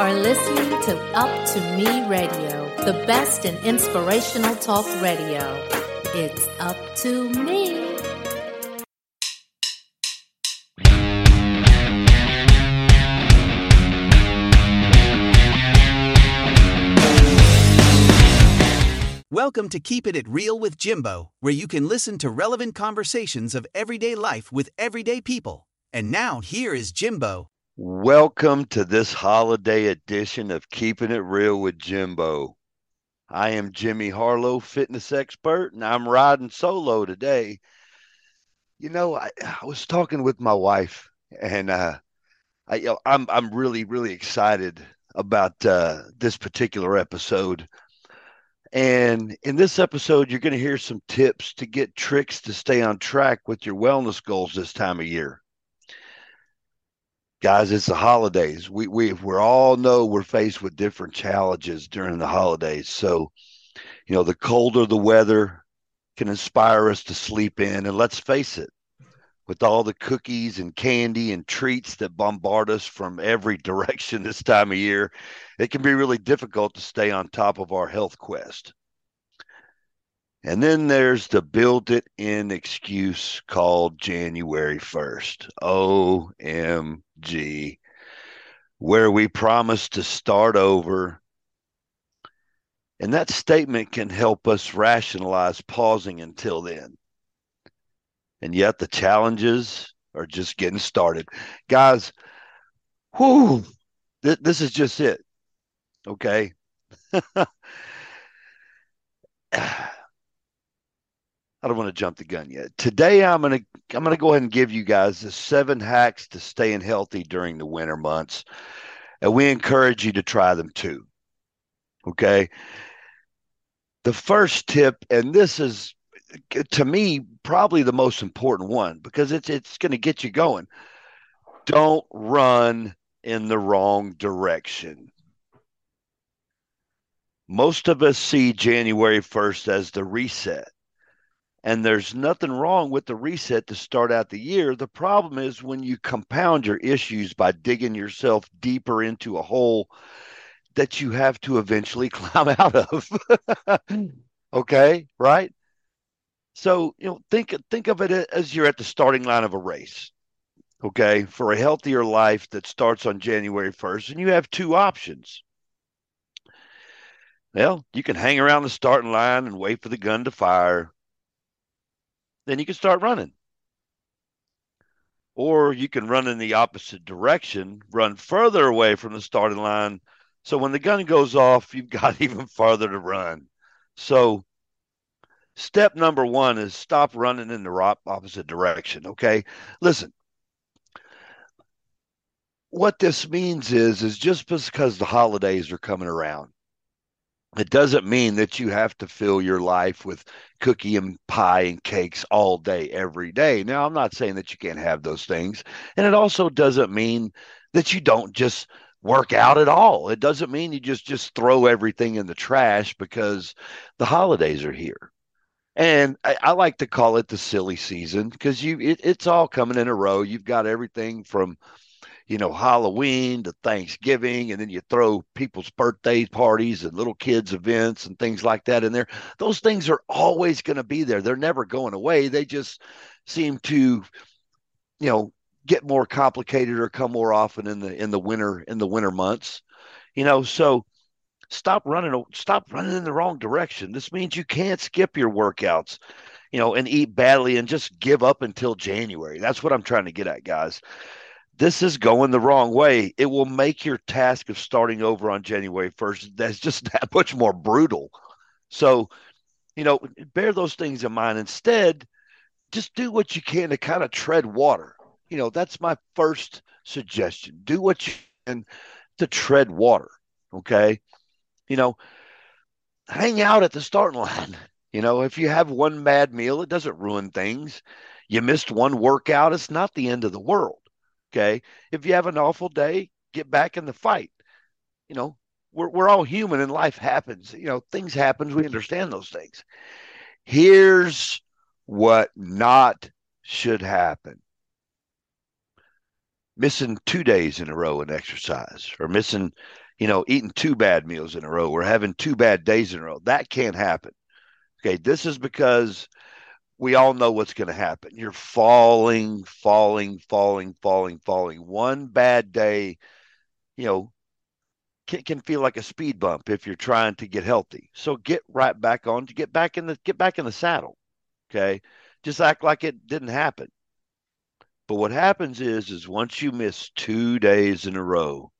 are listening to Up to Me Radio, the best in inspirational talk radio. It's up to me. Welcome to Keep It At Real with Jimbo, where you can listen to relevant conversations of everyday life with everyday people. And now, here is Jimbo. Welcome to this holiday edition of Keeping It Real with Jimbo. I am Jimmy Harlow, fitness expert, and I'm riding solo today. You know, I, I was talking with my wife, and uh, I, you know, I'm I'm really really excited about uh, this particular episode. And in this episode, you're going to hear some tips to get tricks to stay on track with your wellness goals this time of year. Guys, it's the holidays. We we we all know we're faced with different challenges during the holidays. So, you know, the colder the weather can inspire us to sleep in. And let's face it, with all the cookies and candy and treats that bombard us from every direction this time of year, it can be really difficult to stay on top of our health quest. And then there's the build it in excuse called January 1st. OMG. Where we promise to start over. And that statement can help us rationalize pausing until then. And yet the challenges are just getting started. Guys, whoo, th- this is just it. Okay. I don't want to jump the gun yet. Today I'm going to I'm going to go ahead and give you guys the seven hacks to staying healthy during the winter months. And we encourage you to try them too. Okay? The first tip and this is to me probably the most important one because it's it's going to get you going. Don't run in the wrong direction. Most of us see January 1st as the reset and there's nothing wrong with the reset to start out the year. The problem is when you compound your issues by digging yourself deeper into a hole that you have to eventually climb out of. okay, right? So, you know, think think of it as you're at the starting line of a race. Okay, for a healthier life that starts on January 1st and you have two options. Well, you can hang around the starting line and wait for the gun to fire then you can start running. Or you can run in the opposite direction, run further away from the starting line. So when the gun goes off, you've got even farther to run. So step number one is stop running in the opposite direction. Okay. Listen, what this means is, is just because the holidays are coming around, it doesn't mean that you have to fill your life with cookie and pie and cakes all day, every day. Now, I'm not saying that you can't have those things. And it also doesn't mean that you don't just work out at all. It doesn't mean you just just throw everything in the trash because the holidays are here. And I, I like to call it the silly season because you it, it's all coming in a row. You've got everything from you know, Halloween to Thanksgiving, and then you throw people's birthday parties and little kids' events and things like that in there. Those things are always going to be there. They're never going away. They just seem to, you know, get more complicated or come more often in the in the winter in the winter months. You know, so stop running stop running in the wrong direction. This means you can't skip your workouts you know, and eat badly and just give up until January. That's what I'm trying to get at, guys this is going the wrong way. It will make your task of starting over on January 1st that's just that much more brutal. So, you know, bear those things in mind. Instead, just do what you can to kind of tread water. You know, that's my first suggestion. Do what you can to tread water. Okay. You know, hang out at the starting line. You know, if you have one bad meal, it doesn't ruin things. You missed one workout, it's not the end of the world. Okay. If you have an awful day, get back in the fight. You know, we're, we're all human and life happens. You know, things happen. We understand those things. Here's what not should happen missing two days in a row in exercise or missing, you know, eating two bad meals in a row or having two bad days in a row. That can't happen. Okay. This is because we all know what's going to happen. You're falling, falling, falling, falling, falling. One bad day, you know, can, can feel like a speed bump if you're trying to get healthy. So get right back on to get back in the get back in the saddle. Okay. Just act like it didn't happen. But what happens is is once you miss two days in a row,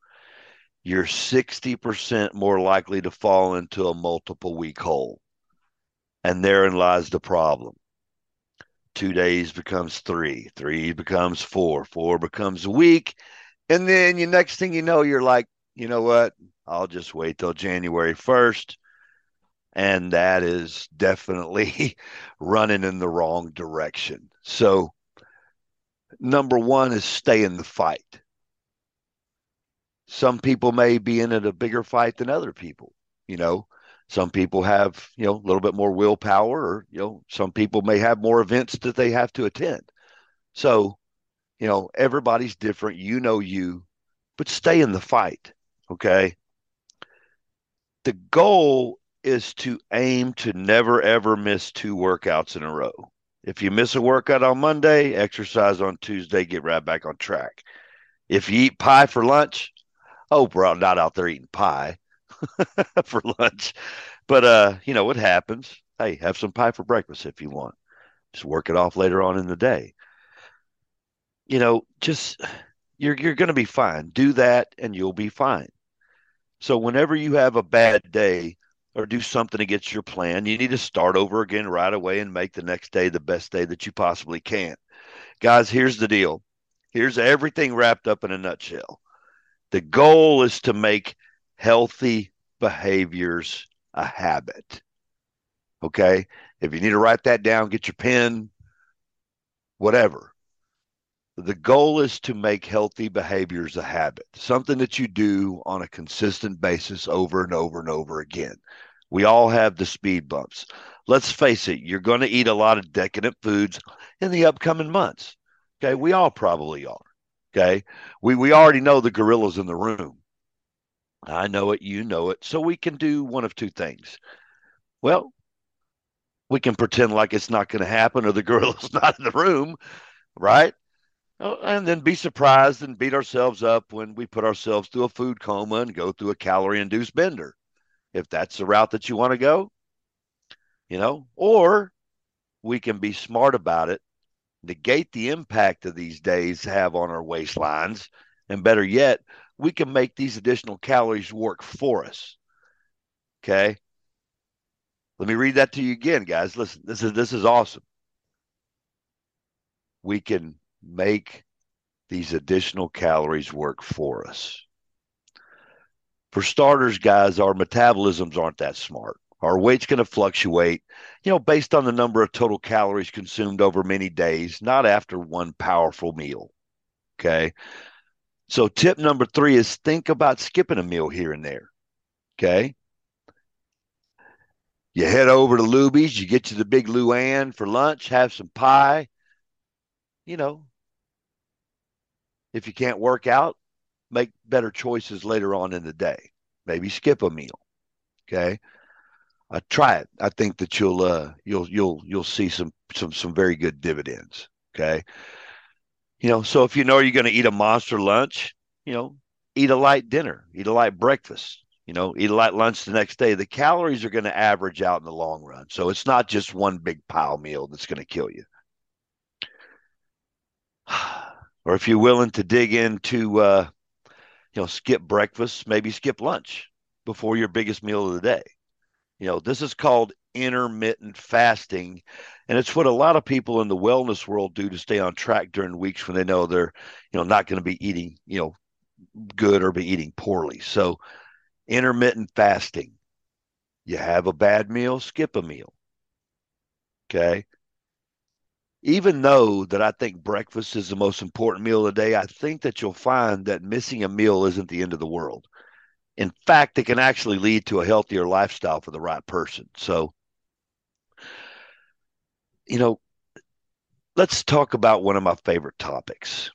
you're 60% more likely to fall into a multiple week hole. And therein lies the problem two days becomes three, three becomes four, four becomes a week. And then you next thing you know, you're like, you know what? I'll just wait till January 1st. And that is definitely running in the wrong direction. So, number one is stay in the fight. Some people may be in it a bigger fight than other people, you know. Some people have, you know, a little bit more willpower, or, you know, some people may have more events that they have to attend. So, you know, everybody's different. You know you, but stay in the fight. Okay. The goal is to aim to never ever miss two workouts in a row. If you miss a workout on Monday, exercise on Tuesday, get right back on track. If you eat pie for lunch, oh, bro, not out there eating pie. for lunch. But uh, you know, it happens. Hey, have some pie for breakfast if you want. Just work it off later on in the day. You know, just you're you're going to be fine. Do that and you'll be fine. So whenever you have a bad day or do something against your plan, you need to start over again right away and make the next day the best day that you possibly can. Guys, here's the deal. Here's everything wrapped up in a nutshell. The goal is to make healthy behaviors a habit. Okay. If you need to write that down, get your pen, whatever. The goal is to make healthy behaviors a habit, something that you do on a consistent basis over and over and over again. We all have the speed bumps. Let's face it, you're going to eat a lot of decadent foods in the upcoming months. Okay. We all probably are. Okay. We, we already know the gorillas in the room. I know it, you know it. So we can do one of two things. Well, we can pretend like it's not going to happen or the gorilla's not in the room, right? Oh, and then be surprised and beat ourselves up when we put ourselves through a food coma and go through a calorie induced bender. If that's the route that you want to go, you know, or we can be smart about it, negate the impact of these days have on our waistlines, and better yet, we can make these additional calories work for us. Okay. Let me read that to you again, guys. Listen, this is this is awesome. We can make these additional calories work for us. For starters, guys, our metabolisms aren't that smart. Our weight's going to fluctuate, you know, based on the number of total calories consumed over many days, not after one powerful meal. Okay. So, tip number three is think about skipping a meal here and there. Okay. You head over to Luby's, you get to the big Luann for lunch, have some pie. You know, if you can't work out, make better choices later on in the day. Maybe skip a meal. Okay. Uh, try it. I think that you'll uh, you'll you'll you'll see some some some very good dividends. Okay. You know, so if you know you're going to eat a monster lunch, you know, eat a light dinner, eat a light breakfast, you know, eat a light lunch the next day. The calories are going to average out in the long run. So it's not just one big pile meal that's going to kill you. or if you're willing to dig into, uh, you know, skip breakfast, maybe skip lunch before your biggest meal of the day. You know, this is called intermittent fasting. And it's what a lot of people in the wellness world do to stay on track during weeks when they know they're, you know, not going to be eating, you know, good or be eating poorly. So intermittent fasting. You have a bad meal, skip a meal. Okay. Even though that I think breakfast is the most important meal of the day, I think that you'll find that missing a meal isn't the end of the world. In fact, it can actually lead to a healthier lifestyle for the right person. So, you know, let's talk about one of my favorite topics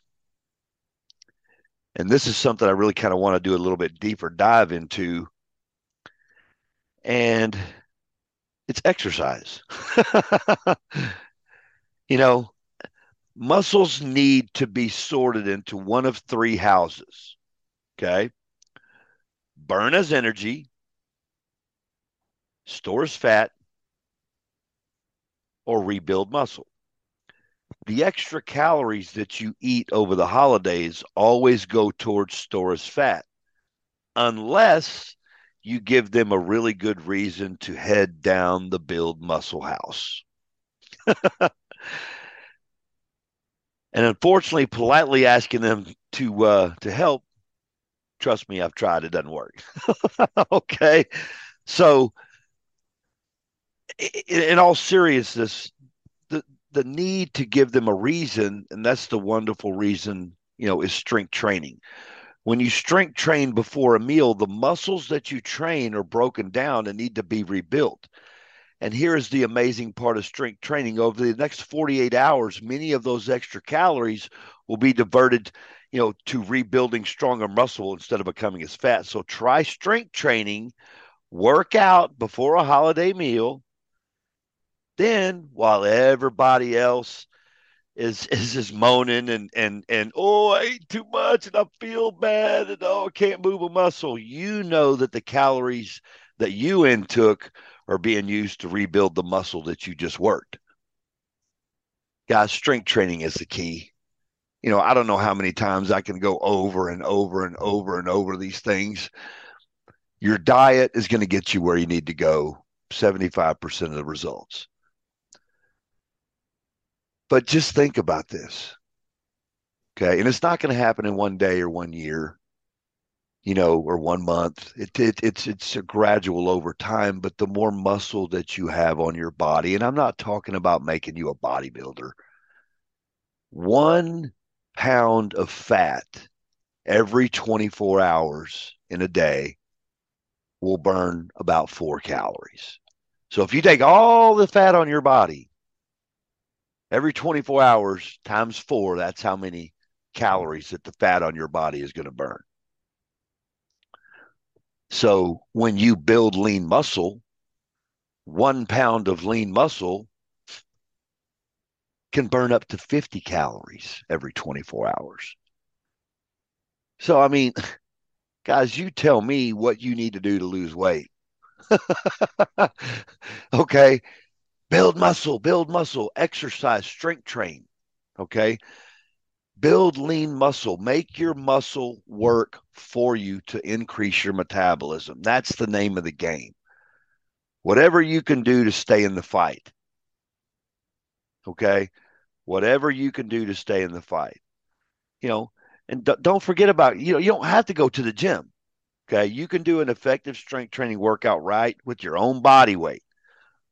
and this is something I really kind of want to do a little bit deeper dive into. And it's exercise. you know, muscles need to be sorted into one of three houses. Okay. Burn as energy, stores fat, or rebuild muscle. The extra calories that you eat over the holidays always go towards store as fat, unless you give them a really good reason to head down the build muscle house. and unfortunately, politely asking them to uh, to help, trust me, I've tried. It doesn't work. okay, so in all seriousness, the the need to give them a reason, and that's the wonderful reason, you know, is strength training. When you strength train before a meal, the muscles that you train are broken down and need to be rebuilt. And here is the amazing part of strength training. Over the next 48 hours, many of those extra calories will be diverted, you know, to rebuilding stronger muscle instead of becoming as fat. So try strength training, work out before a holiday meal, then while everybody else is is just moaning and and and oh I ate too much and I feel bad and oh I can't move a muscle, you know that the calories that you intook are being used to rebuild the muscle that you just worked. Guys, strength training is the key. You know, I don't know how many times I can go over and over and over and over these things. Your diet is going to get you where you need to go 75% of the results. But just think about this. Okay. And it's not going to happen in one day or one year, you know, or one month. It, it, it's it's a gradual over time, but the more muscle that you have on your body, and I'm not talking about making you a bodybuilder. One pound of fat every 24 hours in a day will burn about four calories. So if you take all the fat on your body every 24 hours times four, that's how many calories that the fat on your body is going to burn. So when you build lean muscle, one pound of lean muscle can burn up to 50 calories every 24 hours. So, I mean, guys, you tell me what you need to do to lose weight. okay build muscle, build muscle, exercise, strength train. Okay. Build lean muscle, make your muscle work for you to increase your metabolism. That's the name of the game. Whatever you can do to stay in the fight. Okay. Whatever you can do to stay in the fight. You know, and d- don't forget about, you know, you don't have to go to the gym. Okay. You can do an effective strength training workout right with your own body weight.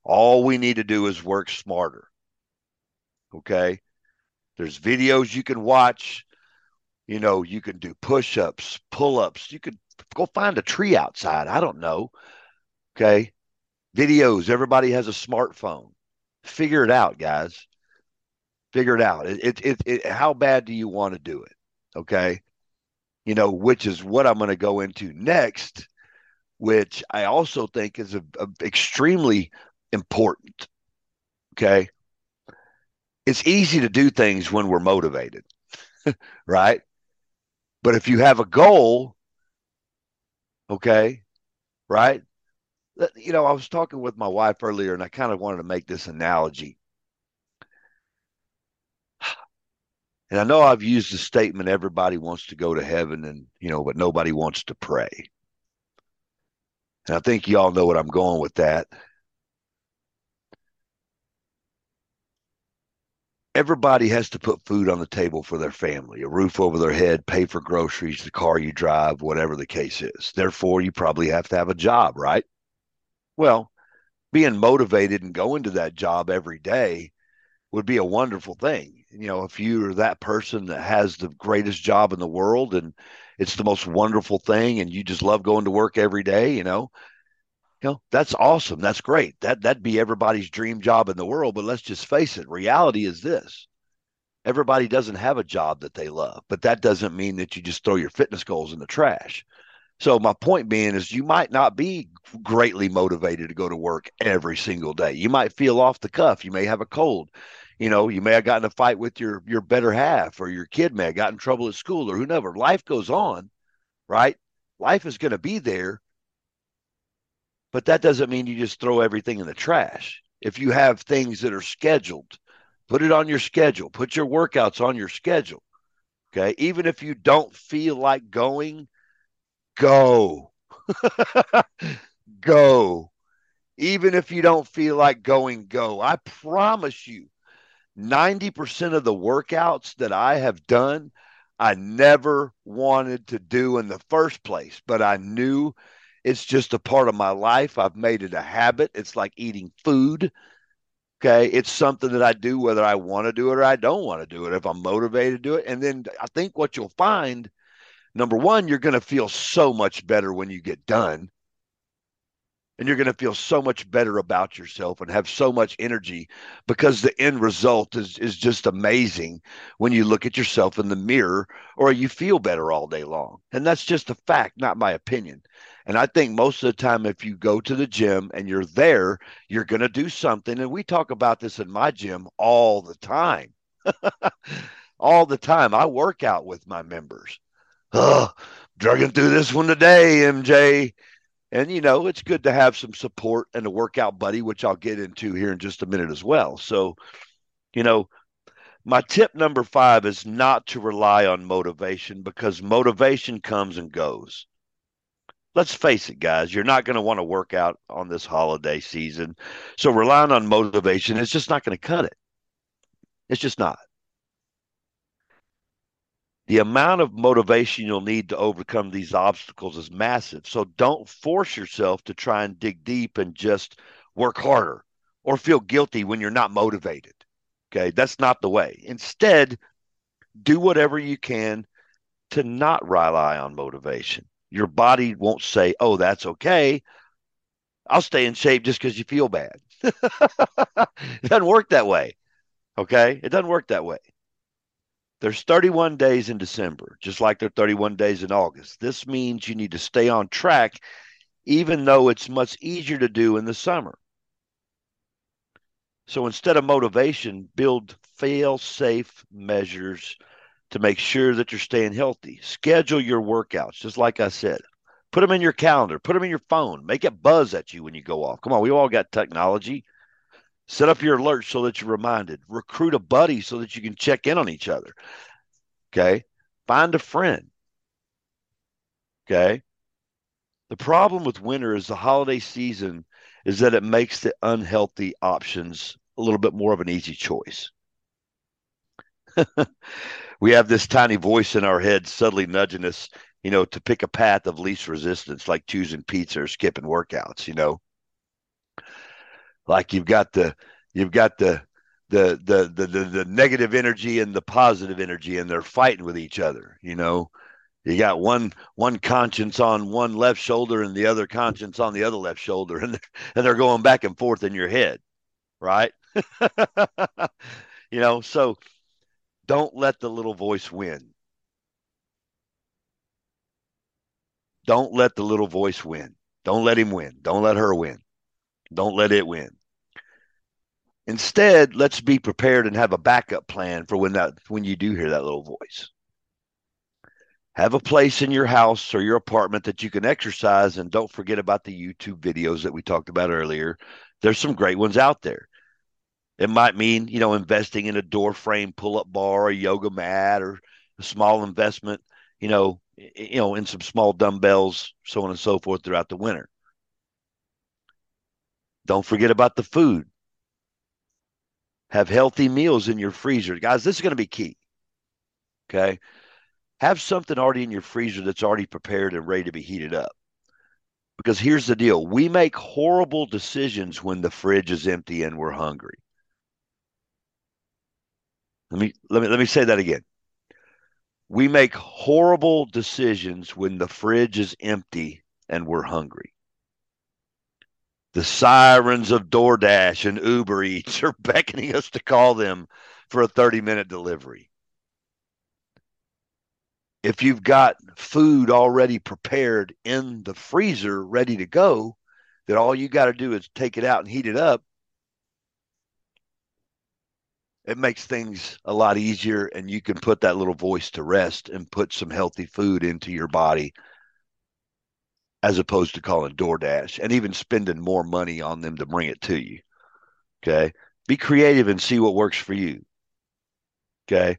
All we need to do is work smarter. Okay. There's videos you can watch. You know, you can do push ups, pull ups. You could go find a tree outside. I don't know. Okay. Videos. Everybody has a smartphone. Figure it out, guys. Figure it out. It, it, it, it how bad do you want to do it? Okay. You know, which is what I'm going to go into next, which I also think is a, a extremely important. Okay. It's easy to do things when we're motivated, right? But if you have a goal, okay, right? You know, I was talking with my wife earlier and I kind of wanted to make this analogy. And I know I've used the statement everybody wants to go to heaven and, you know, but nobody wants to pray. And I think y'all know what I'm going with that. Everybody has to put food on the table for their family, a roof over their head, pay for groceries, the car you drive, whatever the case is. Therefore, you probably have to have a job, right? Well, being motivated and going to that job every day would be a wonderful thing. You know, if you're that person that has the greatest job in the world and it's the most wonderful thing and you just love going to work every day, you know, you know that's awesome that's great that that'd be everybody's dream job in the world but let's just face it reality is this Everybody doesn't have a job that they love, but that doesn't mean that you just throw your fitness goals in the trash. So my point being is you might not be greatly motivated to go to work every single day. You might feel off the cuff. You may have a cold. You know, you may have gotten a fight with your your better half or your kid may have gotten in trouble at school or who knows. Life goes on, right? Life is going to be there. But that doesn't mean you just throw everything in the trash. If you have things that are scheduled, put it on your schedule. Put your workouts on your schedule. Okay. Even if you don't feel like going, go. go. Even if you don't feel like going, go. I promise you, 90% of the workouts that I have done, I never wanted to do in the first place, but I knew it's just a part of my life. I've made it a habit. It's like eating food. Okay. It's something that I do whether I want to do it or I don't want to do it, if I'm motivated to do it. And then I think what you'll find number one, you're going to feel so much better when you get done. And you're going to feel so much better about yourself and have so much energy because the end result is, is just amazing when you look at yourself in the mirror or you feel better all day long. And that's just a fact, not my opinion. And I think most of the time, if you go to the gym and you're there, you're going to do something. And we talk about this in my gym all the time. all the time. I work out with my members drugging through this one today, MJ. And, you know, it's good to have some support and a workout buddy, which I'll get into here in just a minute as well. So, you know, my tip number five is not to rely on motivation because motivation comes and goes. Let's face it, guys, you're not going to want to work out on this holiday season. So relying on motivation is just not going to cut it. It's just not the amount of motivation you'll need to overcome these obstacles is massive. So don't force yourself to try and dig deep and just work harder or feel guilty when you're not motivated. Okay. That's not the way. Instead, do whatever you can to not rely on motivation. Your body won't say, oh, that's okay. I'll stay in shape just because you feel bad. it doesn't work that way. Okay. It doesn't work that way. There's 31 days in December, just like there are 31 days in August. This means you need to stay on track, even though it's much easier to do in the summer. So instead of motivation, build fail safe measures to make sure that you're staying healthy. Schedule your workouts, just like I said. Put them in your calendar, put them in your phone, make it buzz at you when you go off. Come on, we all got technology. Set up your alerts so that you're reminded. Recruit a buddy so that you can check in on each other. Okay. Find a friend. Okay. The problem with winter is the holiday season is that it makes the unhealthy options a little bit more of an easy choice. we have this tiny voice in our head subtly nudging us, you know, to pick a path of least resistance, like choosing pizza or skipping workouts, you know like you've got the you've got the the the the the, the negative energy and the positive energy and they're fighting with each other you know? You got one one conscience on one left shoulder and the other conscience on the other left shoulder and they're, and they're going back and forth in your head right? You know so don't let the little voice win. Don't let the little voice win. Don't let him win. Don't let her win don't let it win. Instead, let's be prepared and have a backup plan for when that when you do hear that little voice. Have a place in your house or your apartment that you can exercise and don't forget about the YouTube videos that we talked about earlier. There's some great ones out there. It might mean, you know, investing in a door frame pull-up bar, a yoga mat or a small investment, you know, you know, in some small dumbbells, so on and so forth throughout the winter. Don't forget about the food. Have healthy meals in your freezer. Guys, this is going to be key. Okay. Have something already in your freezer that's already prepared and ready to be heated up. Because here's the deal we make horrible decisions when the fridge is empty and we're hungry. Let me let me let me say that again. We make horrible decisions when the fridge is empty and we're hungry the sirens of DoorDash and Uber Eats are beckoning us to call them for a 30 minute delivery. If you've got food already prepared in the freezer ready to go, then all you got to do is take it out and heat it up. It makes things a lot easier, and you can put that little voice to rest and put some healthy food into your body as opposed to calling DoorDash and even spending more money on them to bring it to you. Okay. Be creative and see what works for you. Okay.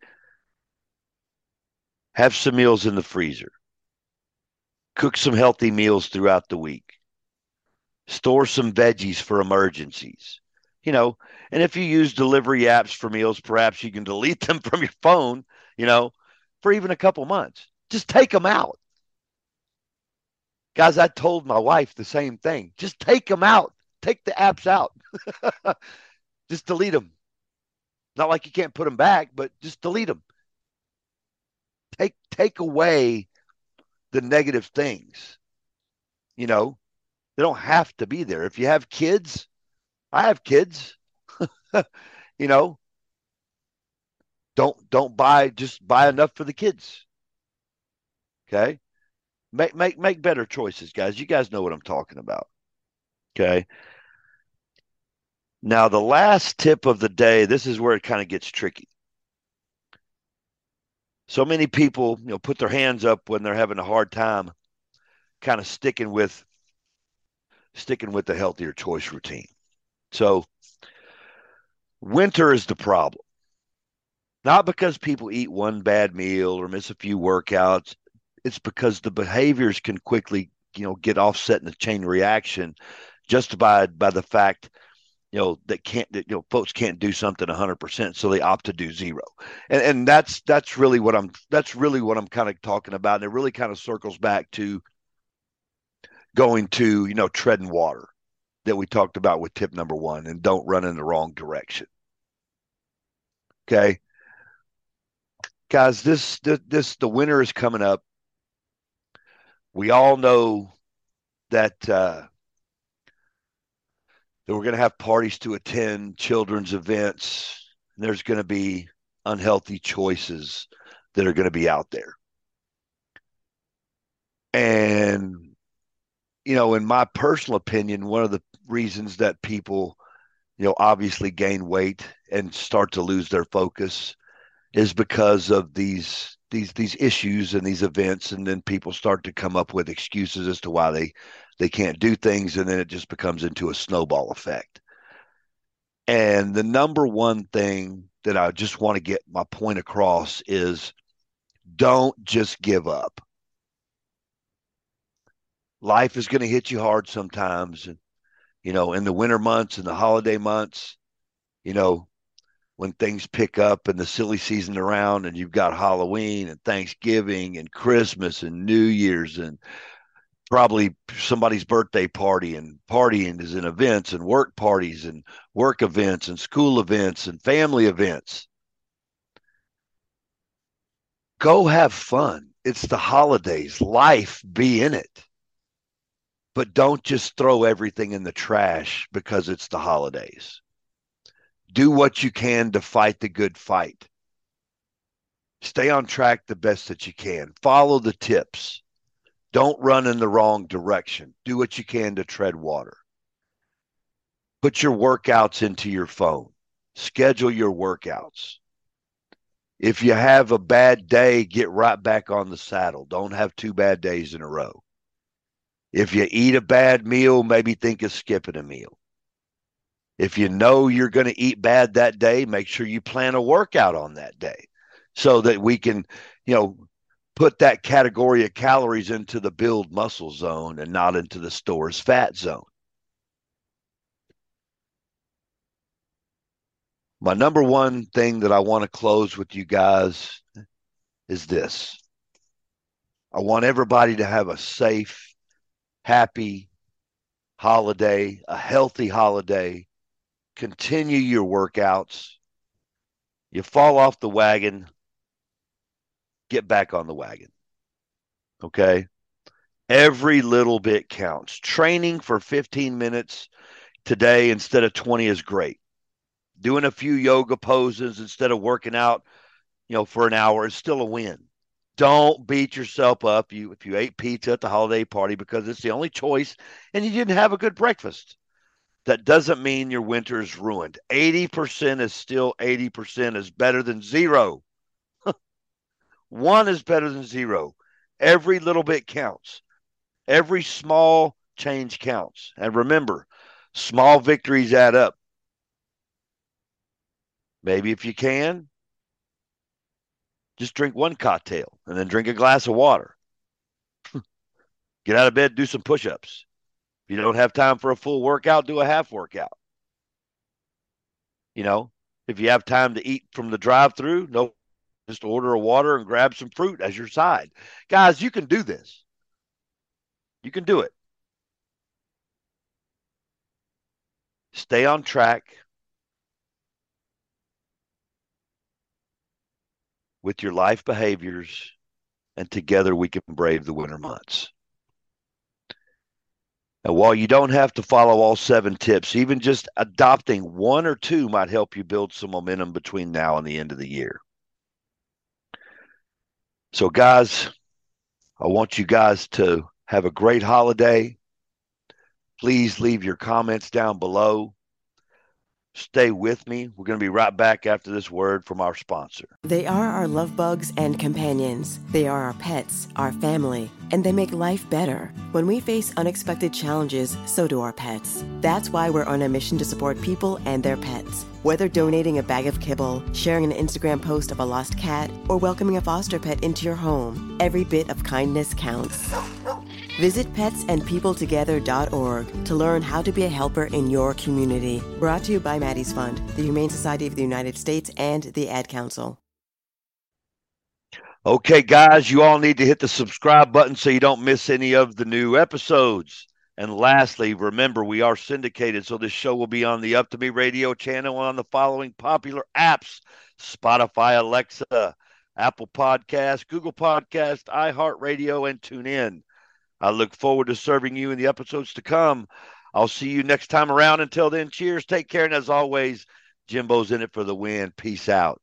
Have some meals in the freezer. Cook some healthy meals throughout the week. Store some veggies for emergencies. You know, and if you use delivery apps for meals, perhaps you can delete them from your phone, you know, for even a couple months. Just take them out. Guys, I told my wife the same thing. Just take them out. Take the apps out. just delete them. Not like you can't put them back, but just delete them. Take take away the negative things. You know, they don't have to be there. If you have kids, I have kids. you know, don't don't buy just buy enough for the kids. Okay? Make make make better choices, guys. You guys know what I'm talking about. Okay? Now, the last tip of the day, this is where it kind of gets tricky. So many people, you know, put their hands up when they're having a hard time kind of sticking with sticking with the healthier choice routine. So winter is the problem. Not because people eat one bad meal or miss a few workouts. It's because the behaviors can quickly, you know, get offset in the chain reaction just by by the fact you know that can't that, you know folks can't do something 100% so they opt to do zero. And and that's that's really what i'm that's really what i'm kind of talking about and it really kind of circles back to going to you know treading water that we talked about with tip number one and don't run in the wrong direction. Okay? Guys this this, this the winter is coming up we all know that uh that we're going to have parties to attend, children's events. And there's going to be unhealthy choices that are going to be out there. And, you know, in my personal opinion, one of the reasons that people, you know, obviously gain weight and start to lose their focus is because of these these these issues and these events and then people start to come up with excuses as to why they they can't do things and then it just becomes into a snowball effect. And the number one thing that i just want to get my point across is don't just give up. Life is going to hit you hard sometimes and you know in the winter months and the holiday months you know when things pick up and the silly season around and you've got halloween and thanksgiving and christmas and new year's and probably somebody's birthday party and partying is in events and work parties and work events and school events and family events. Go have fun. It's the holidays. Life be in it. But don't just throw everything in the trash because it's the holidays. Do what you can to fight the good fight. Stay on track the best that you can. Follow the tips don't run in the wrong direction. Do what you can to tread water. Put your workouts into your phone. Schedule your workouts. If you have a bad day, get right back on the saddle. Don't have two bad days in a row. If you eat a bad meal, maybe think of skipping a meal. If you know you're going to eat bad that day, make sure you plan a workout on that day so that we can, you know, put that category of calories into the build muscle zone and not into the stores fat zone. My number one thing that I want to close with you guys is this. I want everybody to have a safe, happy holiday, a healthy holiday. Continue your workouts. You fall off the wagon, get back on the wagon. Okay. Every little bit counts. Training for 15 minutes today instead of 20 is great. Doing a few yoga poses instead of working out, you know, for an hour is still a win. Don't beat yourself up you if you ate pizza at the holiday party because it's the only choice and you didn't have a good breakfast. That doesn't mean your winter is ruined. 80% is still 80% is better than zero. One is better than zero. Every little bit counts. Every small change counts. And remember, small victories add up. Maybe if you can, just drink one cocktail and then drink a glass of water. Get out of bed, do some push ups. You don't have time for a full workout, do a half workout. You know, if you have time to eat from the drive through, no, just order a water and grab some fruit as your side. Guys, you can do this. You can do it. Stay on track with your life behaviors, and together we can brave the winter months. And while you don't have to follow all seven tips, even just adopting one or two might help you build some momentum between now and the end of the year. So, guys, I want you guys to have a great holiday. Please leave your comments down below. Stay with me. We're going to be right back after this word from our sponsor. They are our love bugs and companions. They are our pets, our family, and they make life better. When we face unexpected challenges, so do our pets. That's why we're on a mission to support people and their pets. Whether donating a bag of kibble, sharing an Instagram post of a lost cat, or welcoming a foster pet into your home, every bit of kindness counts. Visit petsandpeopletogether.org to learn how to be a helper in your community. Brought to you by Maddie's Fund, the Humane Society of the United States, and the Ad Council. Okay, guys, you all need to hit the subscribe button so you don't miss any of the new episodes. And lastly, remember we are syndicated, so this show will be on the Up to Me radio channel on the following popular apps Spotify, Alexa, Apple Podcast, Google Podcast, iHeartRadio, and TuneIn. I look forward to serving you in the episodes to come. I'll see you next time around. Until then, cheers, take care, and as always, Jimbo's in it for the win. Peace out.